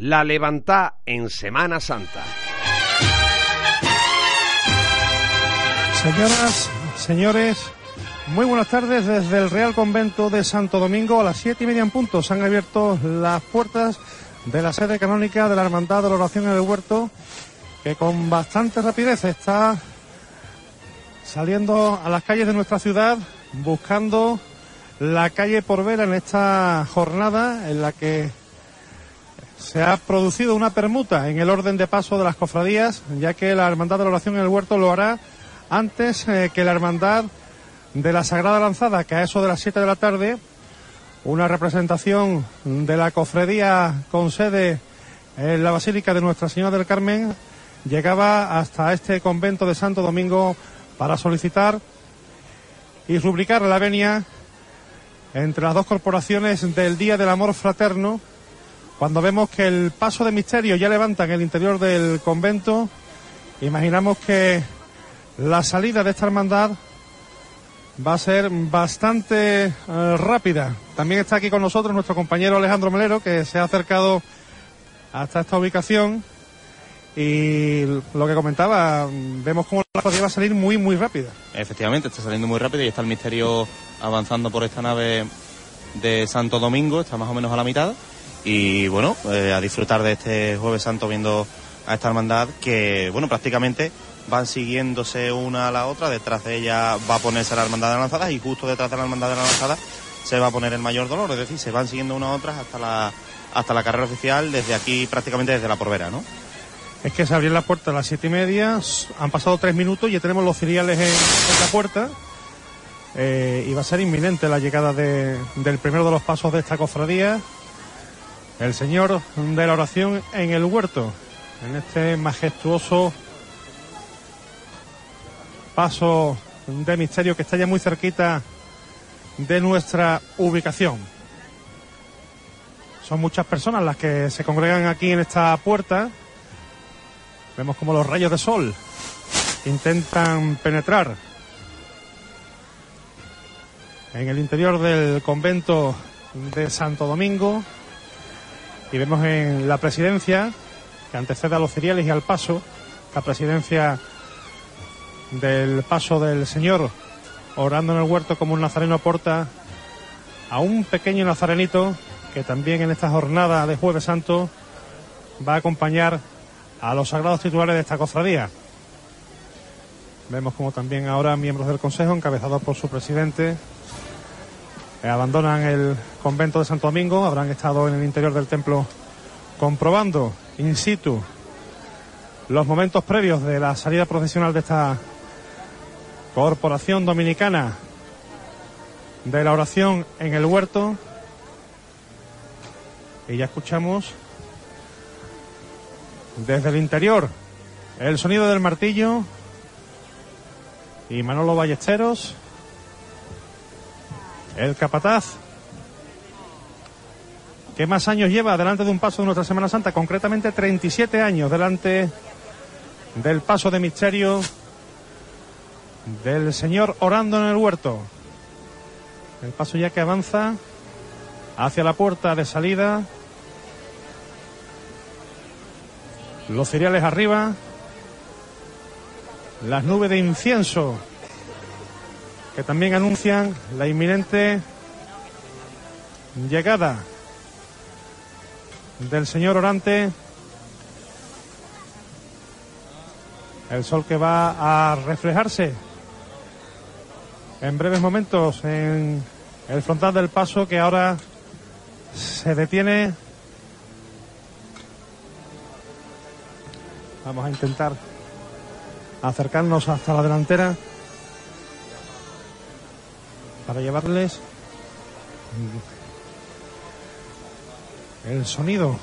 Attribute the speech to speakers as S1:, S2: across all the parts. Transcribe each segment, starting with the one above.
S1: La levantá en Semana Santa.
S2: Señoras, señores, muy buenas tardes desde el Real Convento de Santo Domingo. A las siete y media en punto se han abierto las puertas de la sede canónica de la Hermandad de la Oración en el Huerto, que con bastante rapidez está saliendo a las calles de nuestra ciudad buscando la calle por ver en esta jornada en la que se ha producido una permuta en el orden de paso de las cofradías, ya que la Hermandad de la Oración en el Huerto lo hará antes eh, que la Hermandad de la Sagrada Lanzada, que a eso de las 7 de la tarde, una representación de la cofradía con sede en la Basílica de Nuestra Señora del Carmen, llegaba hasta este convento de Santo Domingo para solicitar y rubricar la venia entre las dos corporaciones del Día del Amor Fraterno, cuando vemos que el paso de misterio ya levanta en el interior del convento, imaginamos que la salida de esta hermandad va a ser bastante eh, rápida. También está aquí con nosotros nuestro compañero Alejandro Melero, que se ha acercado hasta esta ubicación. Y lo que comentaba, vemos como la cofradía va a salir muy, muy rápida.
S3: Efectivamente, está saliendo muy rápido y está el misterio avanzando por esta nave de Santo Domingo, está más o menos a la mitad. Y bueno, eh, a disfrutar de este Jueves Santo viendo a esta hermandad que, bueno, prácticamente van siguiéndose una a la otra. Detrás de ella va a ponerse la hermandad de la lanzada y justo detrás de la hermandad de la lanzada se va a poner el mayor dolor. Es decir, se van siguiendo una a otra hasta la, hasta la carrera oficial, desde aquí prácticamente desde la Porvera, ¿no?
S2: Es que se abrió la puerta a las siete y media, han pasado tres minutos y ya tenemos los cereales en, en la puerta. Eh, y va a ser inminente la llegada de, del primero de los pasos de esta cofradía, el Señor de la Oración en el huerto, en este majestuoso paso de misterio que está ya muy cerquita de nuestra ubicación. Son muchas personas las que se congregan aquí en esta puerta. Vemos como los rayos de sol intentan penetrar en el interior del convento de Santo Domingo y vemos en la presidencia que antecede a los cereales y al paso, la presidencia del paso del Señor orando en el huerto como un nazareno aporta a un pequeño nazarenito que también en esta jornada de Jueves Santo va a acompañar a los sagrados titulares de esta cofradía. Vemos como también ahora miembros del Consejo, encabezados por su presidente, abandonan el convento de Santo Domingo, habrán estado en el interior del templo comprobando in situ los momentos previos de la salida procesional de esta corporación dominicana de la oración en el huerto. Y ya escuchamos desde el interior el sonido del martillo y Manolo Ballesteros, el capataz. ¿Qué más años lleva delante de un paso de nuestra Semana Santa? Concretamente 37 años delante del paso de misterio del Señor orando en el huerto. El paso ya que avanza hacia la puerta de salida. Los cereales arriba. Las nubes de incienso que también anuncian la inminente llegada del señor orante. El sol que va a reflejarse en breves momentos en el frontal del paso que ahora se detiene. Vamos a intentar acercarnos hasta la delantera para llevarles el sonido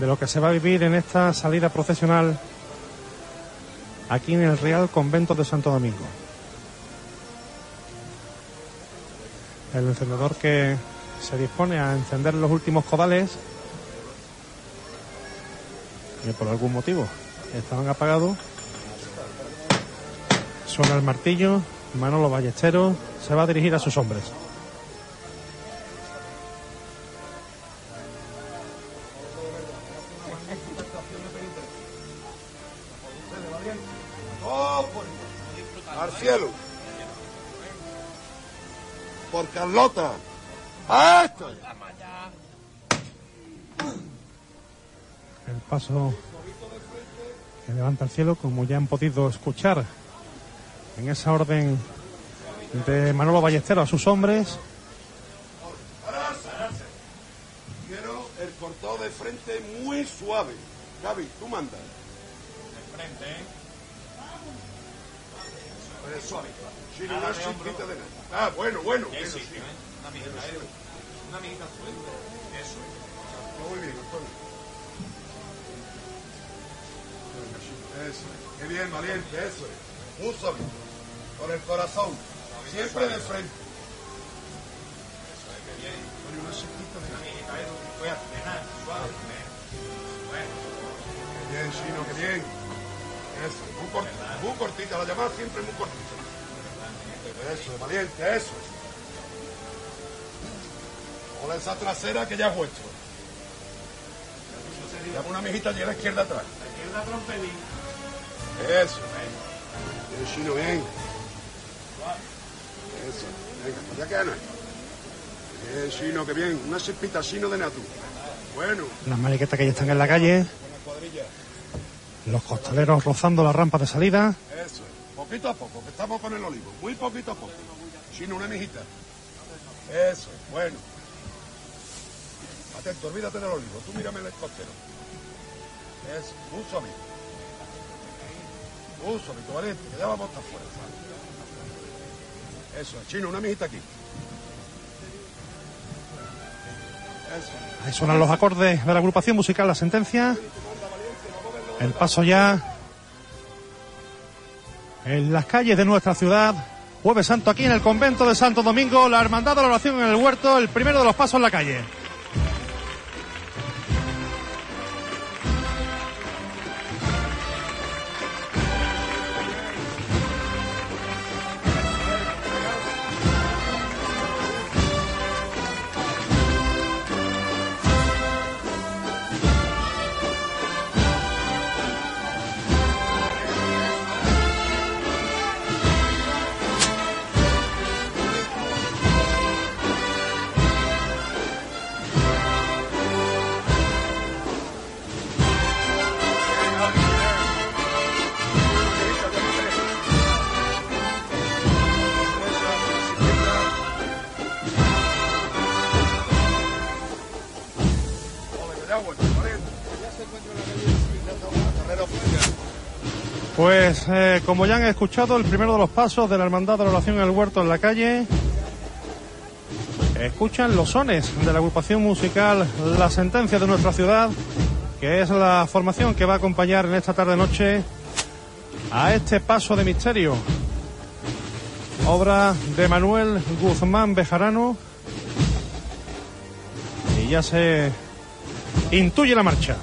S2: de lo que se va a vivir en esta salida procesional aquí en el Real Convento de Santo Domingo. El encendedor que se dispone a encender los últimos codales que por algún motivo estaban apagados. Suena el martillo, Manolo Ballesteros se va a dirigir a sus hombres.
S4: Al cielo. Por Carlota. Ah, ¡Esto!
S2: El paso que levanta al cielo, como ya han podido escuchar en esa orden de Manolo Ballesteros a sus hombres.
S4: Quiero el cortado de frente muy suave. Gaby, tú mandas. De frente, ¿eh? suave. Sin una chispita de nada. Ah, bueno, bueno. Sí. Una amiguita, Una amiguita suelta. Eso es. Muy bien, Antonio. Eso es. Qué bien, valiente, eso es. Muy suave. Con el corazón. Siempre de frente. Eso es, qué bien. Una chispita de nada. Voy a frenar, suave. Bueno. Qué bien, Chino, qué bien. Eso, muy, cortita, muy cortita, la llamada siempre muy cortita. Eso, valiente, eso. Hola esa trasera que ya es vuestro. Llama una mijita allí a la izquierda atrás. La izquierda trompelín. Eso. Bien, Chino, bien. Eso. Venga, pues ya nada. Bien, Chino, que bien. Una chispita, Chino de Natu. Bueno.
S2: Las mariquetas que ya están en la calle. Los costaleros rozando la rampa de salida.
S4: Eso es. Poquito a poco, que estamos con el olivo. Muy poquito a poco. Chino, una mijita. Eso es. Bueno. Atento, olvídate del olivo. Tú mírame el costero. Eso. Muy suavito. Muy suavito, valiente. Que ya vamos hasta afuera. Eso es. Chino, una mijita aquí.
S2: Ahí suenan los acordes de la agrupación musical La Sentencia. El paso ya en las calles de nuestra ciudad. Jueves Santo aquí en el convento de Santo Domingo. La Hermandad de la Oración en el Huerto. El primero de los pasos en la calle. Pues eh, como ya han escuchado, el primero de los pasos de la Hermandad de la Oración en el Huerto en la calle. Escuchan los sones de la agrupación musical La Sentencia de nuestra ciudad, que es la formación que va a acompañar en esta tarde-noche a este paso de misterio. Obra de Manuel Guzmán Bejarano. Y ya se intuye la marcha.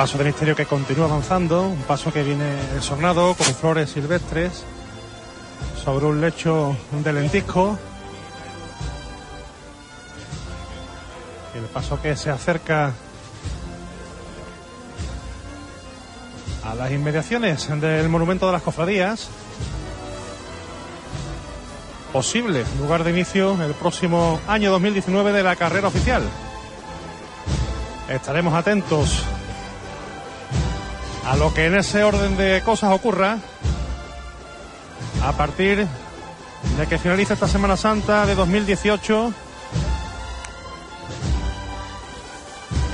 S2: Paso de misterio que continúa avanzando, un paso que viene sornado con flores silvestres sobre un lecho de lentisco. El paso que se acerca a las inmediaciones del Monumento de las Cofradías. Posible lugar de inicio el próximo año 2019 de la carrera oficial. Estaremos atentos a lo que en ese orden de cosas ocurra a partir de que finalice esta Semana Santa de 2018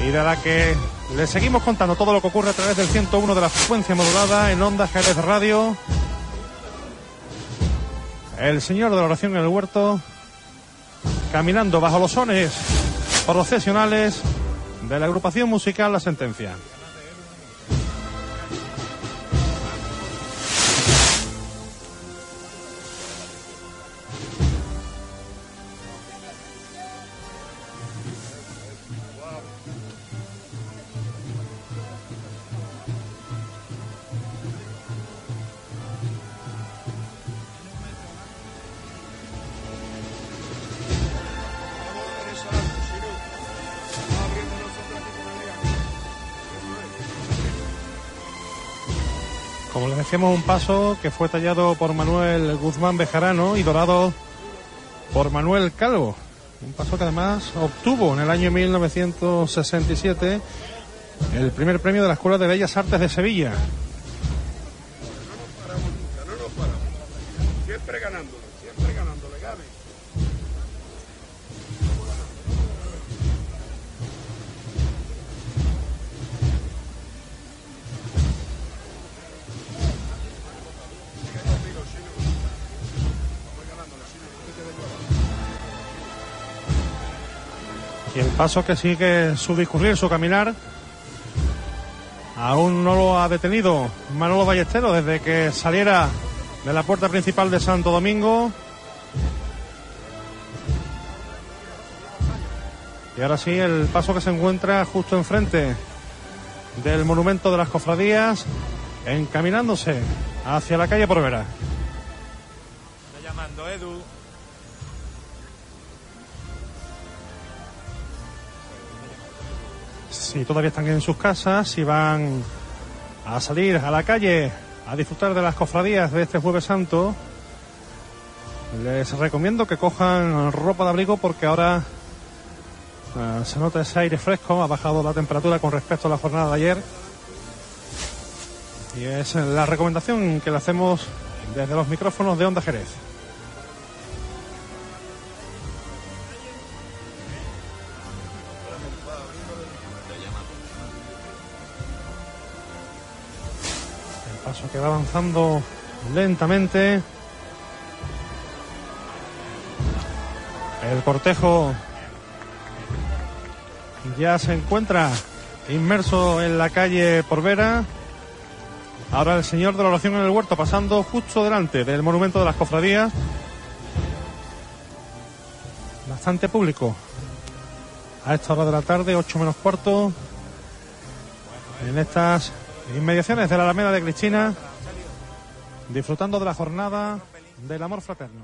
S2: y de la que le seguimos contando todo lo que ocurre a través del 101 de la frecuencia modulada en Onda Jerez Radio. El señor de la oración en el huerto, caminando bajo los sones procesionales de la agrupación musical La Sentencia. Decíamos, un paso que fue tallado por Manuel Guzmán Bejarano y dorado por Manuel Calvo. Un paso que además obtuvo en el año 1967 el primer premio de la Escuela de Bellas Artes de Sevilla. Y el paso que sigue su discurrir, su caminar, aún no lo ha detenido Manolo Ballestero desde que saliera de la puerta principal de Santo Domingo. Y ahora sí, el paso que se encuentra justo enfrente del monumento de las cofradías, encaminándose hacia la calle Porvera.
S5: Está llamando Edu.
S2: Si todavía están en sus casas, si van a salir a la calle a disfrutar de las cofradías de este Jueves Santo, les recomiendo que cojan ropa de abrigo porque ahora eh, se nota ese aire fresco, ha bajado la temperatura con respecto a la jornada de ayer. Y es la recomendación que le hacemos desde los micrófonos de Onda Jerez. Que va avanzando lentamente. El cortejo ya se encuentra inmerso en la calle Porvera. Ahora el señor de la oración en el huerto pasando justo delante del monumento de las cofradías. Bastante público. A esta hora de la tarde, 8 menos cuarto. En estas inmediaciones de la Alameda de Cristina. Disfrutando de la jornada del amor fraterno.